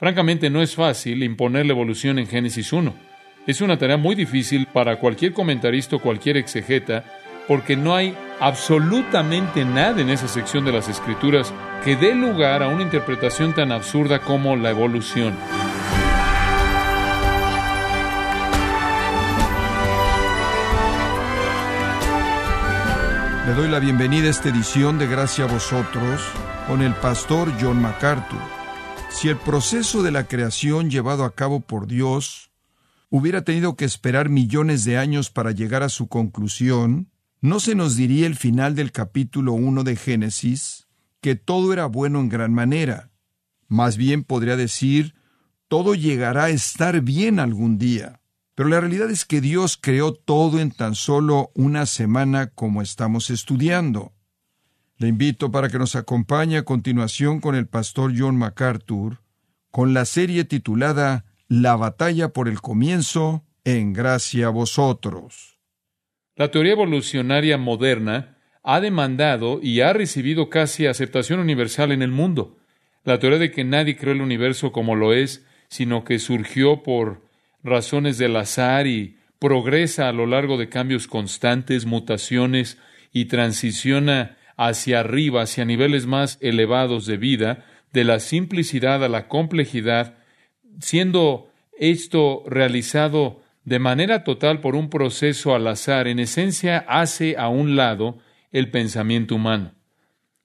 Francamente, no es fácil imponer la evolución en Génesis 1. Es una tarea muy difícil para cualquier comentarista o cualquier exegeta, porque no hay absolutamente nada en esa sección de las Escrituras que dé lugar a una interpretación tan absurda como la evolución. Le doy la bienvenida a esta edición de Gracia a vosotros con el pastor John MacArthur. Si el proceso de la creación llevado a cabo por Dios hubiera tenido que esperar millones de años para llegar a su conclusión, ¿no se nos diría el final del capítulo 1 de Génesis que todo era bueno en gran manera? Más bien podría decir, todo llegará a estar bien algún día. Pero la realidad es que Dios creó todo en tan solo una semana como estamos estudiando. Le invito para que nos acompañe a continuación con el pastor John MacArthur con la serie titulada La batalla por el comienzo, en gracia a vosotros. La teoría evolucionaria moderna ha demandado y ha recibido casi aceptación universal en el mundo. La teoría de que nadie creó el universo como lo es, sino que surgió por razones del azar y progresa a lo largo de cambios constantes, mutaciones y transiciona hacia arriba, hacia niveles más elevados de vida, de la simplicidad a la complejidad, siendo esto realizado de manera total por un proceso al azar, en esencia hace a un lado el pensamiento humano.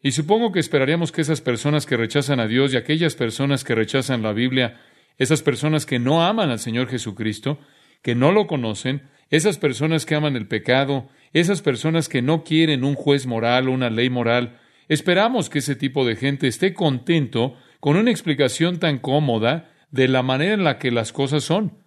Y supongo que esperaríamos que esas personas que rechazan a Dios y aquellas personas que rechazan la Biblia, esas personas que no aman al Señor Jesucristo, que no lo conocen, esas personas que aman el pecado, esas personas que no quieren un juez moral o una ley moral, esperamos que ese tipo de gente esté contento con una explicación tan cómoda de la manera en la que las cosas son.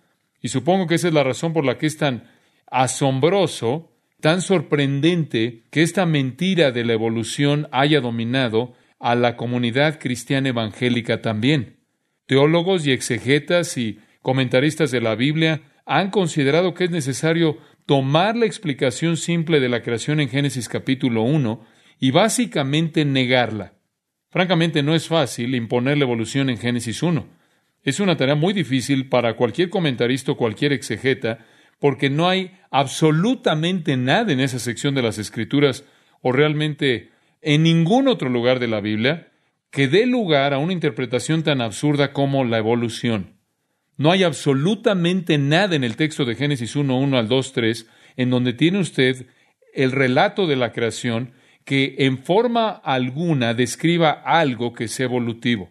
Y supongo que esa es la razón por la que es tan asombroso, tan sorprendente que esta mentira de la evolución haya dominado a la comunidad cristiana evangélica también. Teólogos y exegetas y comentaristas de la Biblia han considerado que es necesario tomar la explicación simple de la creación en Génesis capítulo 1 y básicamente negarla. Francamente, no es fácil imponer la evolución en Génesis 1. Es una tarea muy difícil para cualquier comentarista o cualquier exegeta, porque no hay absolutamente nada en esa sección de las Escrituras o realmente en ningún otro lugar de la Biblia que dé lugar a una interpretación tan absurda como la evolución. No hay absolutamente nada en el texto de Génesis 1, 1 al 2, 3, en donde tiene usted el relato de la creación que en forma alguna describa algo que sea evolutivo.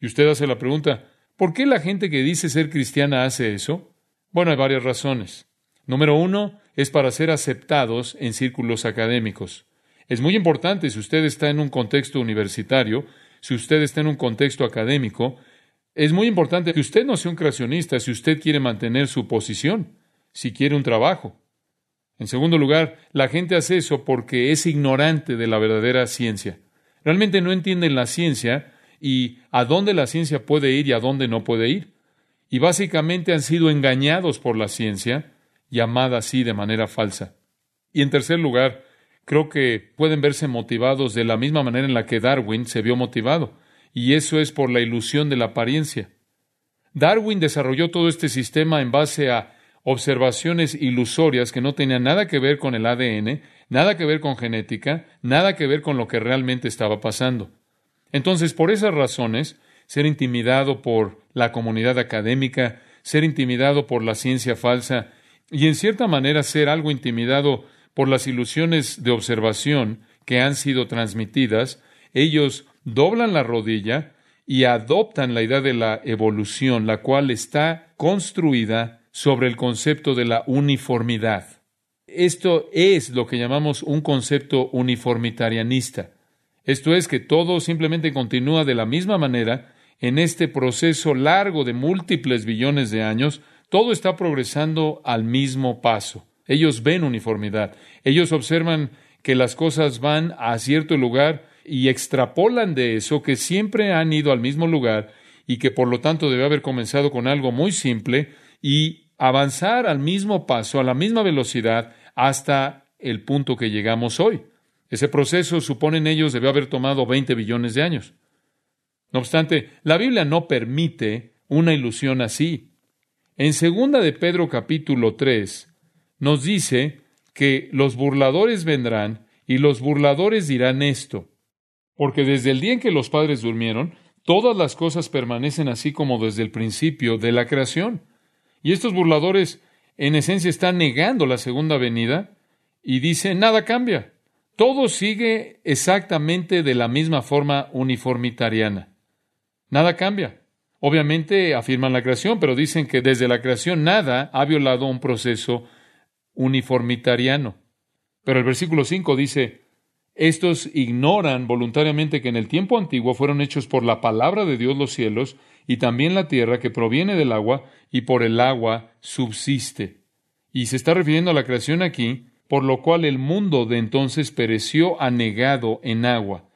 Y usted hace la pregunta, ¿por qué la gente que dice ser cristiana hace eso? Bueno, hay varias razones. Número uno, es para ser aceptados en círculos académicos. Es muy importante si usted está en un contexto universitario, si usted está en un contexto académico, es muy importante que usted no sea un creacionista si usted quiere mantener su posición, si quiere un trabajo. En segundo lugar, la gente hace eso porque es ignorante de la verdadera ciencia. Realmente no entienden la ciencia y a dónde la ciencia puede ir y a dónde no puede ir. Y básicamente han sido engañados por la ciencia, llamada así de manera falsa. Y en tercer lugar, creo que pueden verse motivados de la misma manera en la que Darwin se vio motivado y eso es por la ilusión de la apariencia. Darwin desarrolló todo este sistema en base a observaciones ilusorias que no tenían nada que ver con el ADN, nada que ver con genética, nada que ver con lo que realmente estaba pasando. Entonces, por esas razones, ser intimidado por la comunidad académica, ser intimidado por la ciencia falsa y en cierta manera ser algo intimidado por las ilusiones de observación que han sido transmitidas, ellos doblan la rodilla y adoptan la idea de la evolución, la cual está construida sobre el concepto de la uniformidad. Esto es lo que llamamos un concepto uniformitarianista. Esto es que todo simplemente continúa de la misma manera en este proceso largo de múltiples billones de años, todo está progresando al mismo paso. Ellos ven uniformidad, ellos observan que las cosas van a cierto lugar y extrapolan de eso que siempre han ido al mismo lugar y que por lo tanto debe haber comenzado con algo muy simple y avanzar al mismo paso, a la misma velocidad, hasta el punto que llegamos hoy. Ese proceso, suponen ellos, debe haber tomado 20 billones de años. No obstante, la Biblia no permite una ilusión así. En segunda de Pedro capítulo 3 nos dice que los burladores vendrán y los burladores dirán esto, porque desde el día en que los padres durmieron, todas las cosas permanecen así como desde el principio de la creación. Y estos burladores en esencia están negando la segunda venida y dicen, nada cambia. Todo sigue exactamente de la misma forma uniformitariana. Nada cambia. Obviamente afirman la creación, pero dicen que desde la creación nada ha violado un proceso uniformitariano. Pero el versículo 5 dice, estos ignoran voluntariamente que en el tiempo antiguo fueron hechos por la palabra de Dios los cielos y también la tierra que proviene del agua y por el agua subsiste. Y se está refiriendo a la creación aquí, por lo cual el mundo de entonces pereció anegado en agua.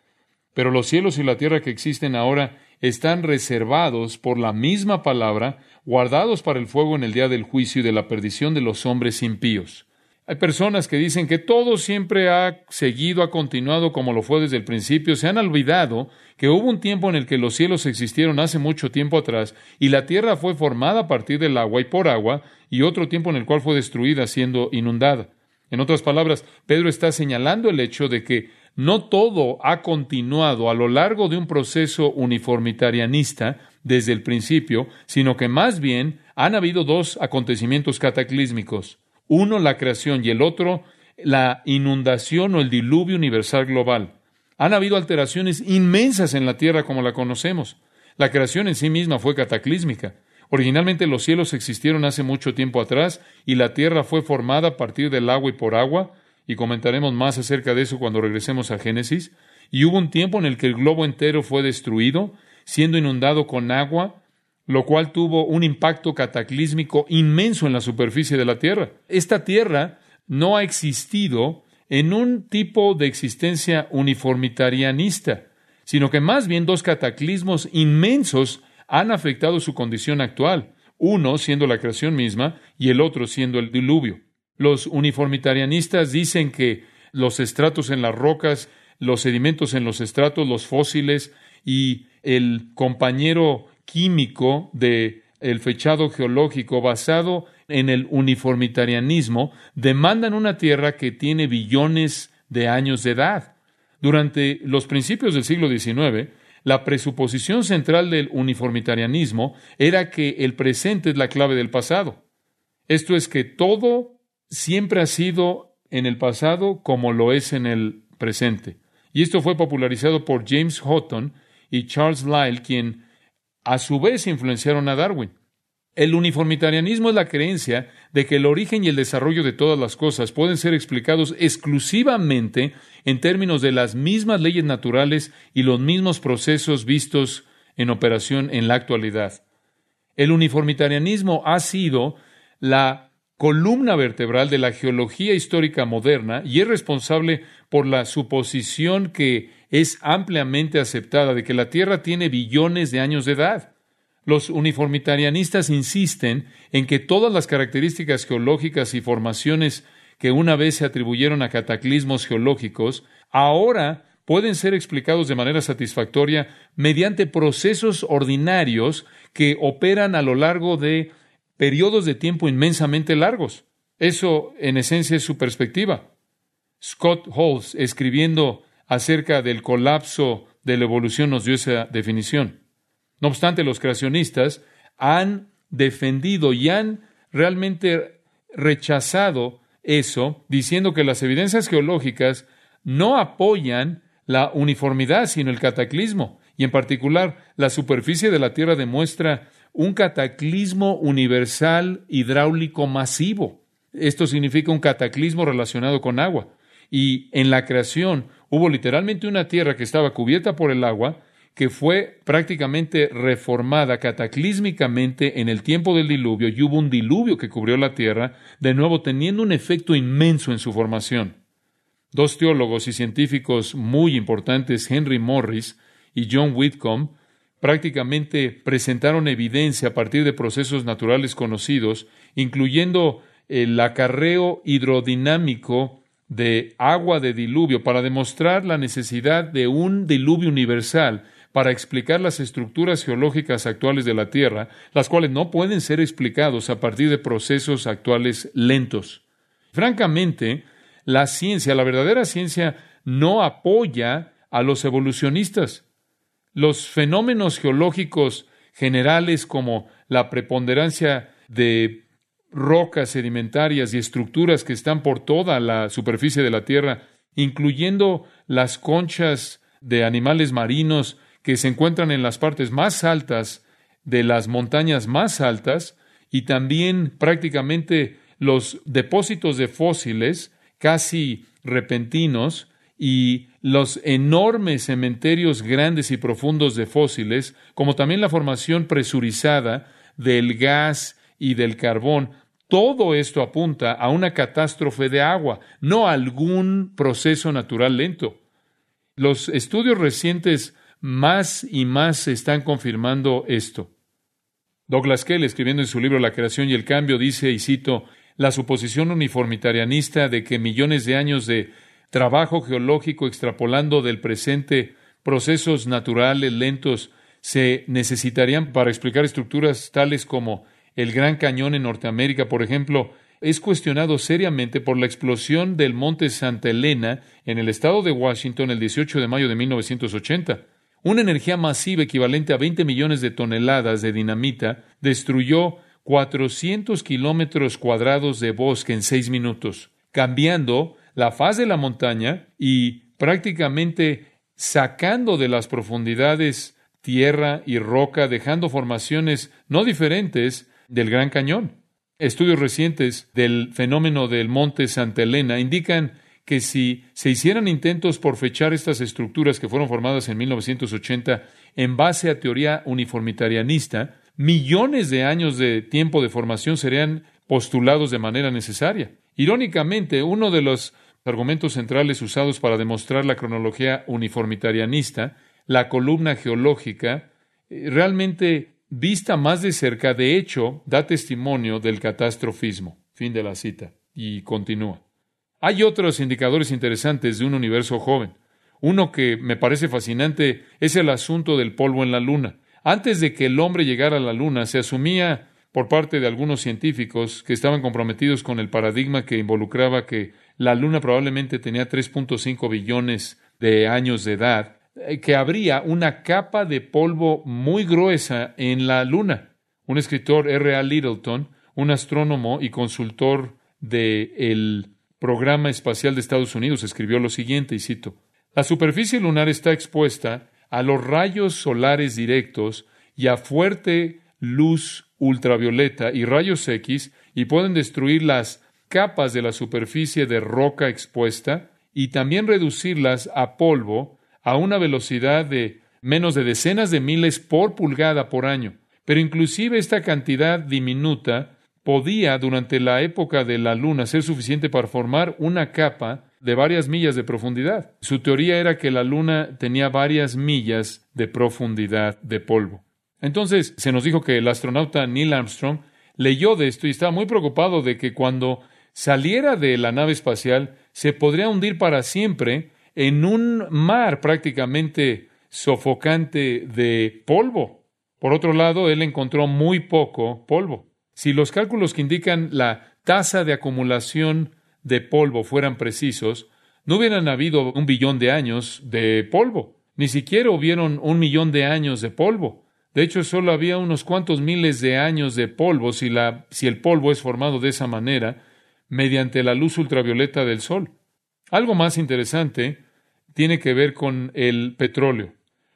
Pero los cielos y la tierra que existen ahora están reservados por la misma palabra, guardados para el fuego en el día del juicio y de la perdición de los hombres impíos. Hay personas que dicen que todo siempre ha seguido, ha continuado como lo fue desde el principio. Se han olvidado que hubo un tiempo en el que los cielos existieron hace mucho tiempo atrás y la tierra fue formada a partir del agua y por agua, y otro tiempo en el cual fue destruida siendo inundada. En otras palabras, Pedro está señalando el hecho de que no todo ha continuado a lo largo de un proceso uniformitarianista desde el principio, sino que más bien han habido dos acontecimientos cataclísmicos. Uno, la creación, y el otro, la inundación o el diluvio universal global. Han habido alteraciones inmensas en la tierra como la conocemos. La creación en sí misma fue cataclísmica. Originalmente los cielos existieron hace mucho tiempo atrás y la tierra fue formada a partir del agua y por agua, y comentaremos más acerca de eso cuando regresemos a Génesis, y hubo un tiempo en el que el globo entero fue destruido, siendo inundado con agua, lo cual tuvo un impacto cataclísmico inmenso en la superficie de la Tierra. Esta Tierra no ha existido en un tipo de existencia uniformitarianista, sino que más bien dos cataclismos inmensos han afectado su condición actual, uno siendo la creación misma y el otro siendo el diluvio. Los uniformitarianistas dicen que los estratos en las rocas, los sedimentos en los estratos, los fósiles y el compañero químico de el fechado geológico basado en el uniformitarianismo demandan una Tierra que tiene billones de años de edad. Durante los principios del siglo XIX, la presuposición central del uniformitarianismo era que el presente es la clave del pasado. Esto es que todo siempre ha sido en el pasado como lo es en el presente. Y esto fue popularizado por James Houghton y Charles Lyell, quien a su vez influenciaron a Darwin. El uniformitarianismo es la creencia de que el origen y el desarrollo de todas las cosas pueden ser explicados exclusivamente en términos de las mismas leyes naturales y los mismos procesos vistos en operación en la actualidad. El uniformitarianismo ha sido la columna vertebral de la geología histórica moderna y es responsable por la suposición que es ampliamente aceptada de que la Tierra tiene billones de años de edad. Los uniformitarianistas insisten en que todas las características geológicas y formaciones que una vez se atribuyeron a cataclismos geológicos, ahora pueden ser explicados de manera satisfactoria mediante procesos ordinarios que operan a lo largo de periodos de tiempo inmensamente largos. Eso, en esencia, es su perspectiva. Scott Halls, escribiendo acerca del colapso de la evolución, nos dio esa definición. No obstante, los creacionistas han defendido y han realmente rechazado eso, diciendo que las evidencias geológicas no apoyan la uniformidad, sino el cataclismo. Y en particular, la superficie de la Tierra demuestra un cataclismo universal hidráulico masivo. Esto significa un cataclismo relacionado con agua. Y en la creación hubo literalmente una tierra que estaba cubierta por el agua, que fue prácticamente reformada cataclísmicamente en el tiempo del diluvio, y hubo un diluvio que cubrió la tierra, de nuevo teniendo un efecto inmenso en su formación. Dos teólogos y científicos muy importantes, Henry Morris y John Whitcomb, prácticamente presentaron evidencia a partir de procesos naturales conocidos, incluyendo el acarreo hidrodinámico de agua de diluvio para demostrar la necesidad de un diluvio universal para explicar las estructuras geológicas actuales de la Tierra, las cuales no pueden ser explicados a partir de procesos actuales lentos. Francamente, la ciencia, la verdadera ciencia, no apoya a los evolucionistas. Los fenómenos geológicos generales como la preponderancia de rocas sedimentarias y estructuras que están por toda la superficie de la Tierra, incluyendo las conchas de animales marinos que se encuentran en las partes más altas de las montañas más altas y también prácticamente los depósitos de fósiles casi repentinos y los enormes cementerios grandes y profundos de fósiles, como también la formación presurizada del gas y del carbón, todo esto apunta a una catástrofe de agua, no a algún proceso natural lento. Los estudios recientes más y más están confirmando esto. Douglas Kell, escribiendo en su libro La creación y el cambio, dice, y cito, la suposición uniformitarianista de que millones de años de trabajo geológico extrapolando del presente procesos naturales lentos se necesitarían para explicar estructuras tales como el Gran Cañón en Norteamérica, por ejemplo, es cuestionado seriamente por la explosión del monte Santa Elena en el estado de Washington el 18 de mayo de 1980. Una energía masiva equivalente a 20 millones de toneladas de dinamita destruyó 400 kilómetros cuadrados de bosque en seis minutos, cambiando la faz de la montaña y prácticamente sacando de las profundidades tierra y roca, dejando formaciones no diferentes del Gran Cañón. Estudios recientes del fenómeno del monte Santa Elena indican que si se hicieran intentos por fechar estas estructuras que fueron formadas en 1980 en base a teoría uniformitarianista, millones de años de tiempo de formación serían postulados de manera necesaria. Irónicamente, uno de los argumentos centrales usados para demostrar la cronología uniformitarianista, la columna geológica, eh, realmente vista más de cerca, de hecho, da testimonio del catastrofismo. Fin de la cita. Y continúa. Hay otros indicadores interesantes de un universo joven. Uno que me parece fascinante es el asunto del polvo en la Luna. Antes de que el hombre llegara a la Luna, se asumía por parte de algunos científicos que estaban comprometidos con el paradigma que involucraba que la Luna probablemente tenía 3.5 billones de años de edad que habría una capa de polvo muy gruesa en la Luna. Un escritor, R. A. Littleton, un astrónomo y consultor del Programa Espacial de Estados Unidos, escribió lo siguiente, y cito, La superficie lunar está expuesta a los rayos solares directos y a fuerte luz ultravioleta y rayos X y pueden destruir las capas de la superficie de roca expuesta y también reducirlas a polvo a una velocidad de menos de decenas de miles por pulgada por año. Pero inclusive esta cantidad diminuta podía, durante la época de la Luna, ser suficiente para formar una capa de varias millas de profundidad. Su teoría era que la Luna tenía varias millas de profundidad de polvo. Entonces se nos dijo que el astronauta Neil Armstrong leyó de esto y estaba muy preocupado de que cuando saliera de la nave espacial se podría hundir para siempre en un mar prácticamente sofocante de polvo. Por otro lado, él encontró muy poco polvo. Si los cálculos que indican la tasa de acumulación de polvo fueran precisos, no hubieran habido un billón de años de polvo, ni siquiera hubieron un millón de años de polvo. De hecho, solo había unos cuantos miles de años de polvo si, la, si el polvo es formado de esa manera mediante la luz ultravioleta del Sol. Algo más interesante tiene que ver con el petróleo.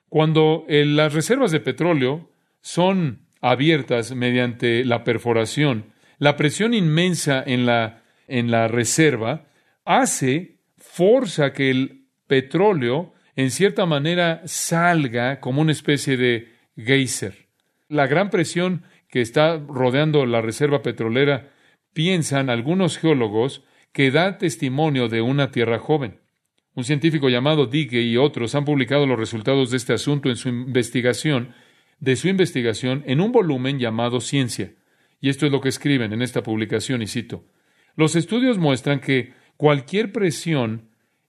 Cuando las reservas de petróleo son abiertas mediante la perforación, la presión inmensa en la, en la reserva hace, forza que el petróleo en cierta manera salga como una especie de geyser. La gran presión que está rodeando la reserva petrolera piensan algunos geólogos que da testimonio de una tierra joven. Un científico llamado Digge y otros han publicado los resultados de este asunto en su investigación, de su investigación en un volumen llamado Ciencia. Y esto es lo que escriben en esta publicación, y cito. Los estudios muestran que cualquier presión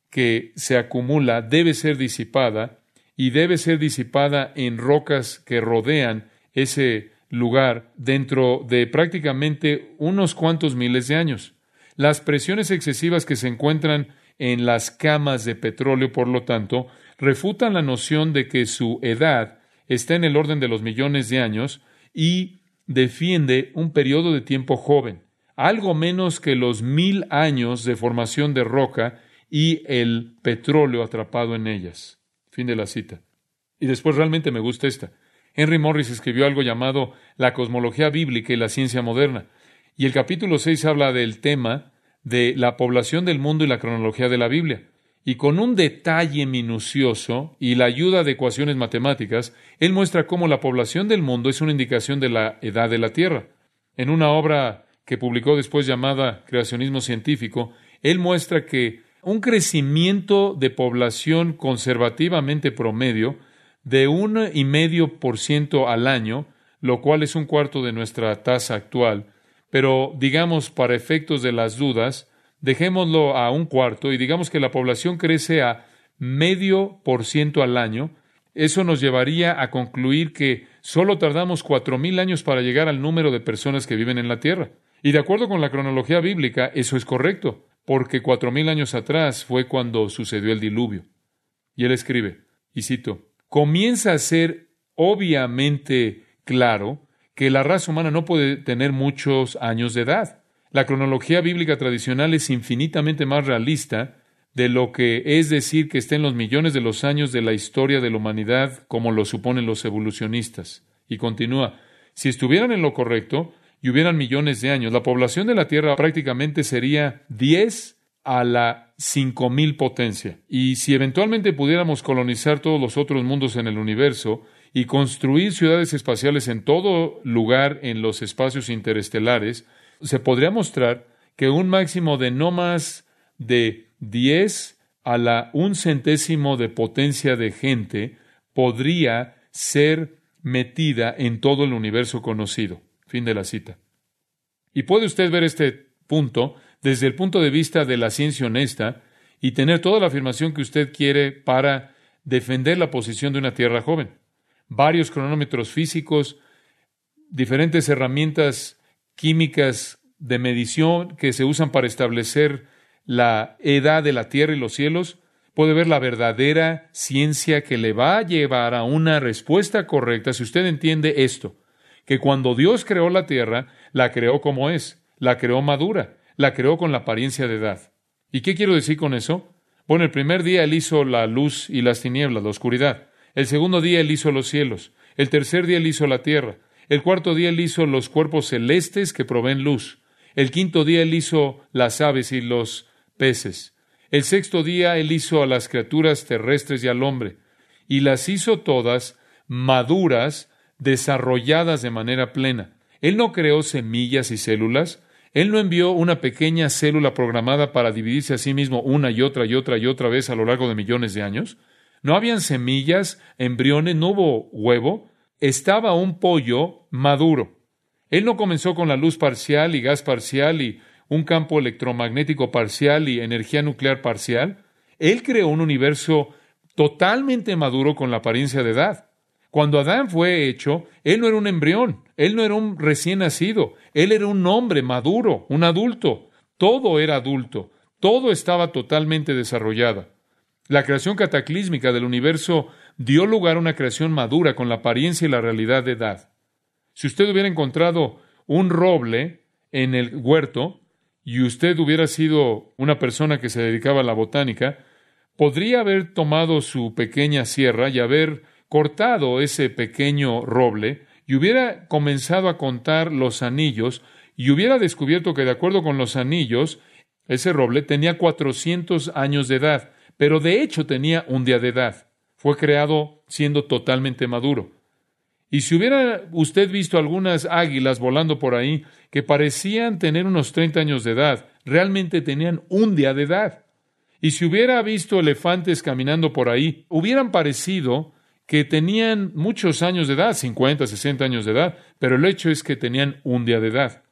que se acumula debe ser disipada y debe ser disipada en rocas que rodean ese lugar dentro de prácticamente unos cuantos miles de años. Las presiones excesivas que se encuentran en las camas de petróleo, por lo tanto, refutan la noción de que su edad está en el orden de los millones de años y defiende un periodo de tiempo joven, algo menos que los mil años de formación de roca y el petróleo atrapado en ellas. Fin de la cita. Y después realmente me gusta esta. Henry Morris escribió algo llamado La cosmología bíblica y la ciencia moderna. Y el capítulo 6 habla del tema de la población del mundo y la cronología de la Biblia. Y con un detalle minucioso y la ayuda de ecuaciones matemáticas, él muestra cómo la población del mundo es una indicación de la edad de la Tierra. En una obra que publicó después llamada Creacionismo Científico, él muestra que un crecimiento de población conservativamente promedio de un y medio por ciento al año, lo cual es un cuarto de nuestra tasa actual. Pero digamos, para efectos de las dudas, dejémoslo a un cuarto y digamos que la población crece a medio por ciento al año. Eso nos llevaría a concluir que solo tardamos cuatro mil años para llegar al número de personas que viven en la Tierra. Y de acuerdo con la cronología bíblica, eso es correcto porque cuatro mil años atrás fue cuando sucedió el diluvio. Y él escribe, y cito, comienza a ser obviamente claro que la raza humana no puede tener muchos años de edad. La cronología bíblica tradicional es infinitamente más realista de lo que es decir que está en los millones de los años de la historia de la humanidad como lo suponen los evolucionistas. Y continúa, si estuvieran en lo correcto, y hubieran millones de años, la población de la Tierra prácticamente sería 10 a la 5000 potencia. Y si eventualmente pudiéramos colonizar todos los otros mundos en el universo y construir ciudades espaciales en todo lugar en los espacios interestelares, se podría mostrar que un máximo de no más de 10 a la un centésimo de potencia de gente podría ser metida en todo el universo conocido. Fin de la cita. Y puede usted ver este punto desde el punto de vista de la ciencia honesta y tener toda la afirmación que usted quiere para defender la posición de una Tierra joven. Varios cronómetros físicos, diferentes herramientas químicas de medición que se usan para establecer la edad de la Tierra y los cielos, puede ver la verdadera ciencia que le va a llevar a una respuesta correcta si usted entiende esto que cuando Dios creó la tierra, la creó como es, la creó madura, la creó con la apariencia de edad. ¿Y qué quiero decir con eso? Bueno, el primer día Él hizo la luz y las tinieblas, la oscuridad. El segundo día Él hizo los cielos. El tercer día Él hizo la tierra. El cuarto día Él hizo los cuerpos celestes que proveen luz. El quinto día Él hizo las aves y los peces. El sexto día Él hizo a las criaturas terrestres y al hombre. Y las hizo todas maduras desarrolladas de manera plena. Él no creó semillas y células, Él no envió una pequeña célula programada para dividirse a sí mismo una y otra y otra y otra vez a lo largo de millones de años. No habían semillas, embriones, no hubo huevo, estaba un pollo maduro. Él no comenzó con la luz parcial y gas parcial y un campo electromagnético parcial y energía nuclear parcial. Él creó un universo totalmente maduro con la apariencia de edad. Cuando Adán fue hecho, él no era un embrión, él no era un recién nacido, él era un hombre maduro, un adulto. Todo era adulto, todo estaba totalmente desarrollado. La creación cataclísmica del universo dio lugar a una creación madura con la apariencia y la realidad de edad. Si usted hubiera encontrado un roble en el huerto y usted hubiera sido una persona que se dedicaba a la botánica, podría haber tomado su pequeña sierra y haber cortado ese pequeño roble y hubiera comenzado a contar los anillos y hubiera descubierto que de acuerdo con los anillos, ese roble tenía 400 años de edad, pero de hecho tenía un día de edad. Fue creado siendo totalmente maduro. Y si hubiera usted visto algunas águilas volando por ahí que parecían tener unos 30 años de edad, realmente tenían un día de edad. Y si hubiera visto elefantes caminando por ahí, hubieran parecido que tenían muchos años de edad, 50, 60 años de edad, pero el hecho es que tenían un día de edad.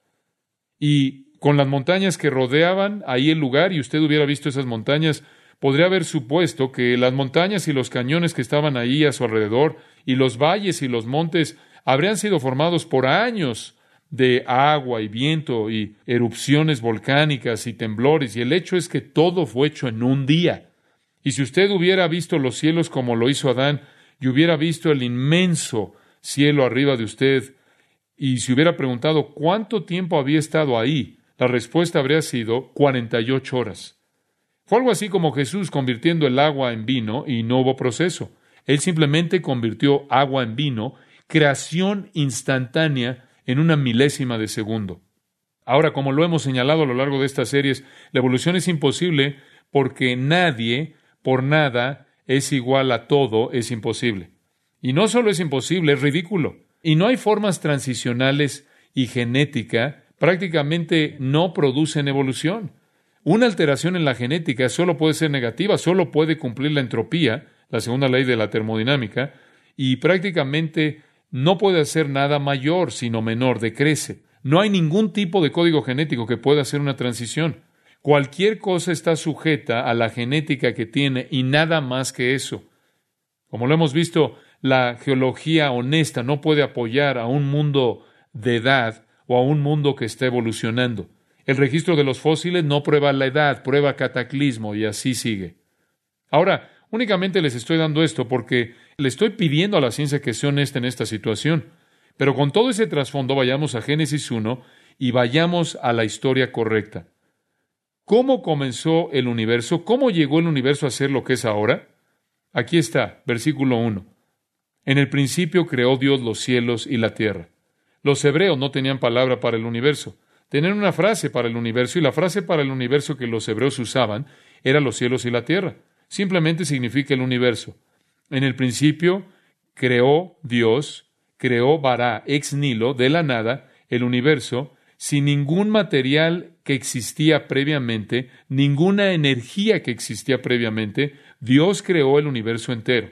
Y con las montañas que rodeaban ahí el lugar, y usted hubiera visto esas montañas, podría haber supuesto que las montañas y los cañones que estaban ahí a su alrededor, y los valles y los montes, habrían sido formados por años de agua y viento y erupciones volcánicas y temblores, y el hecho es que todo fue hecho en un día. Y si usted hubiera visto los cielos como lo hizo Adán, y hubiera visto el inmenso cielo arriba de usted, y si hubiera preguntado cuánto tiempo había estado ahí, la respuesta habría sido 48 horas. Fue algo así como Jesús convirtiendo el agua en vino y no hubo proceso. Él simplemente convirtió agua en vino, creación instantánea en una milésima de segundo. Ahora, como lo hemos señalado a lo largo de estas series, la evolución es imposible porque nadie, por nada, es igual a todo, es imposible. Y no solo es imposible, es ridículo. Y no hay formas transicionales y genética, prácticamente no producen evolución. Una alteración en la genética solo puede ser negativa, solo puede cumplir la entropía, la segunda ley de la termodinámica, y prácticamente no puede hacer nada mayor, sino menor, decrece. No hay ningún tipo de código genético que pueda hacer una transición. Cualquier cosa está sujeta a la genética que tiene y nada más que eso. Como lo hemos visto, la geología honesta no puede apoyar a un mundo de edad o a un mundo que está evolucionando. El registro de los fósiles no prueba la edad, prueba cataclismo y así sigue. Ahora, únicamente les estoy dando esto porque le estoy pidiendo a la ciencia que sea honesta en esta situación. Pero con todo ese trasfondo vayamos a Génesis 1 y vayamos a la historia correcta. ¿Cómo comenzó el universo? ¿Cómo llegó el universo a ser lo que es ahora? Aquí está, versículo 1. En el principio creó Dios los cielos y la tierra. Los hebreos no tenían palabra para el universo. Tenían una frase para el universo y la frase para el universo que los hebreos usaban era los cielos y la tierra. Simplemente significa el universo. En el principio creó Dios, creó Bará ex nilo, de la nada, el universo, sin ningún material que existía previamente, ninguna energía que existía previamente, Dios creó el universo entero.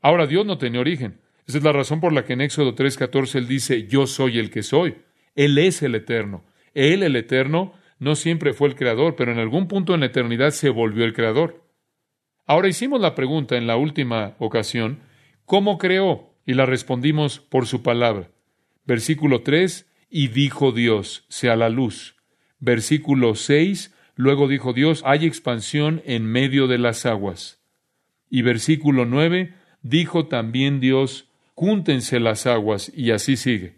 Ahora Dios no tenía origen. Esa es la razón por la que en Éxodo 3:14 él dice, yo soy el que soy. Él es el eterno. Él, el eterno, no siempre fue el creador, pero en algún punto en la eternidad se volvió el creador. Ahora hicimos la pregunta en la última ocasión, ¿cómo creó? Y la respondimos por su palabra. Versículo 3, y dijo Dios, sea la luz. Versículo 6, luego dijo Dios, hay expansión en medio de las aguas. Y versículo 9, dijo también Dios, júntense las aguas, y así sigue.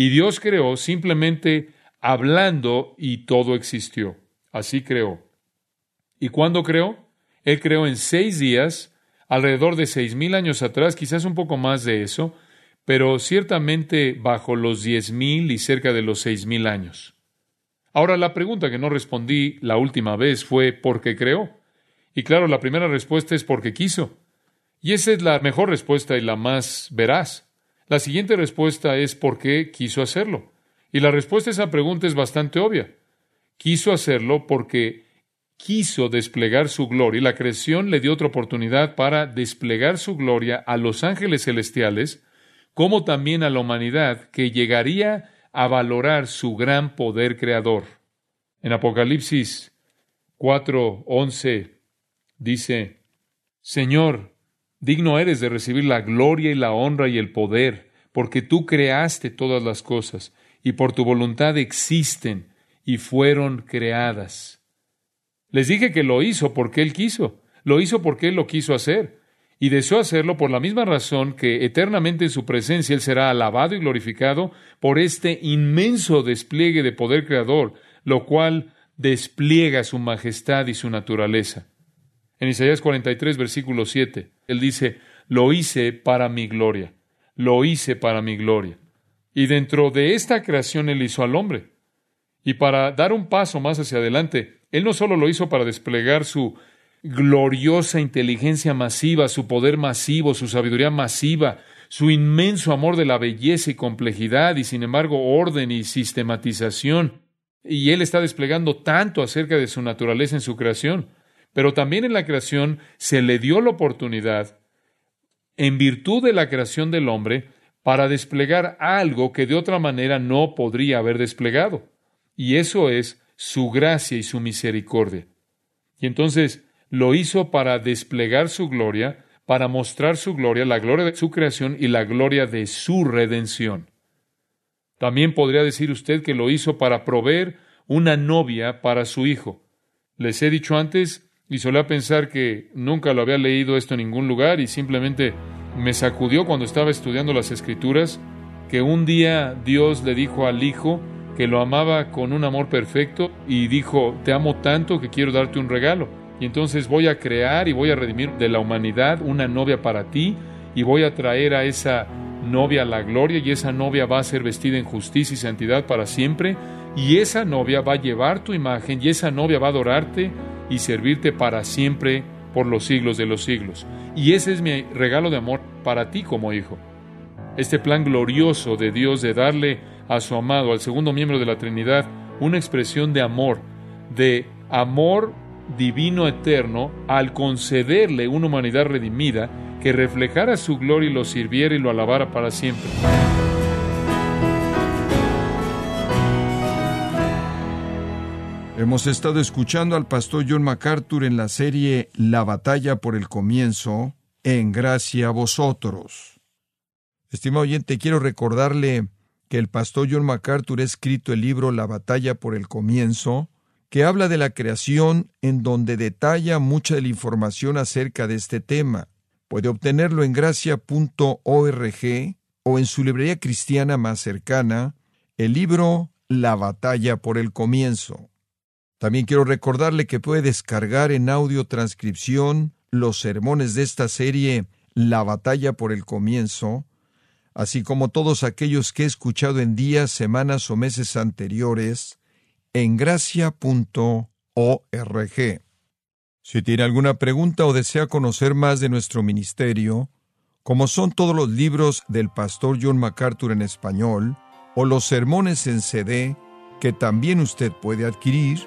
Y Dios creó simplemente hablando y todo existió. Así creó. ¿Y cuándo creó? Él creó en seis días, alrededor de seis mil años atrás, quizás un poco más de eso, pero ciertamente bajo los diez mil y cerca de los seis mil años. Ahora, la pregunta que no respondí la última vez fue ¿por qué creó? Y claro, la primera respuesta es porque quiso. Y esa es la mejor respuesta y la más veraz. La siguiente respuesta es por qué quiso hacerlo. Y la respuesta a esa pregunta es bastante obvia. Quiso hacerlo porque quiso desplegar su gloria y la creación le dio otra oportunidad para desplegar su gloria a los ángeles celestiales, como también a la humanidad que llegaría a valorar su gran poder creador. En Apocalipsis 4:11 dice, Señor, Digno eres de recibir la gloria y la honra y el poder, porque tú creaste todas las cosas, y por tu voluntad existen y fueron creadas. Les dije que lo hizo porque Él quiso, lo hizo porque Él lo quiso hacer, y deseó hacerlo por la misma razón que eternamente en su presencia Él será alabado y glorificado por este inmenso despliegue de poder creador, lo cual despliega su majestad y su naturaleza. En Isaías 43, versículo 7, él dice, lo hice para mi gloria, lo hice para mi gloria. Y dentro de esta creación él hizo al hombre. Y para dar un paso más hacia adelante, él no solo lo hizo para desplegar su gloriosa inteligencia masiva, su poder masivo, su sabiduría masiva, su inmenso amor de la belleza y complejidad, y sin embargo orden y sistematización. Y él está desplegando tanto acerca de su naturaleza en su creación. Pero también en la creación se le dio la oportunidad, en virtud de la creación del hombre, para desplegar algo que de otra manera no podría haber desplegado. Y eso es su gracia y su misericordia. Y entonces, lo hizo para desplegar su gloria, para mostrar su gloria, la gloria de su creación y la gloria de su redención. También podría decir usted que lo hizo para proveer una novia para su hijo. Les he dicho antes, y solía pensar que nunca lo había leído esto en ningún lugar y simplemente me sacudió cuando estaba estudiando las escrituras, que un día Dios le dijo al hijo que lo amaba con un amor perfecto y dijo, te amo tanto que quiero darte un regalo. Y entonces voy a crear y voy a redimir de la humanidad una novia para ti y voy a traer a esa novia la gloria y esa novia va a ser vestida en justicia y santidad para siempre y esa novia va a llevar tu imagen y esa novia va a adorarte y servirte para siempre por los siglos de los siglos. Y ese es mi regalo de amor para ti como hijo. Este plan glorioso de Dios de darle a su amado, al segundo miembro de la Trinidad, una expresión de amor, de amor divino eterno, al concederle una humanidad redimida que reflejara su gloria y lo sirviera y lo alabara para siempre. Hemos estado escuchando al pastor John MacArthur en la serie La batalla por el comienzo, en gracia a vosotros. Estimado oyente, quiero recordarle que el pastor John MacArthur ha escrito el libro La batalla por el comienzo, que habla de la creación en donde detalla mucha de la información acerca de este tema. Puede obtenerlo en gracia.org o en su librería cristiana más cercana, el libro La batalla por el comienzo. También quiero recordarle que puede descargar en audio transcripción los sermones de esta serie La batalla por el comienzo, así como todos aquellos que he escuchado en días, semanas o meses anteriores, en gracia.org. Si tiene alguna pregunta o desea conocer más de nuestro ministerio, como son todos los libros del pastor John MacArthur en español, o los sermones en CD, que también usted puede adquirir,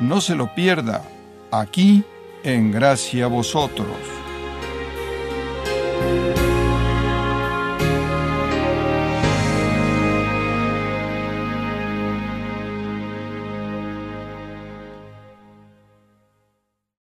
No se lo pierda, aquí en Gracia Vosotros.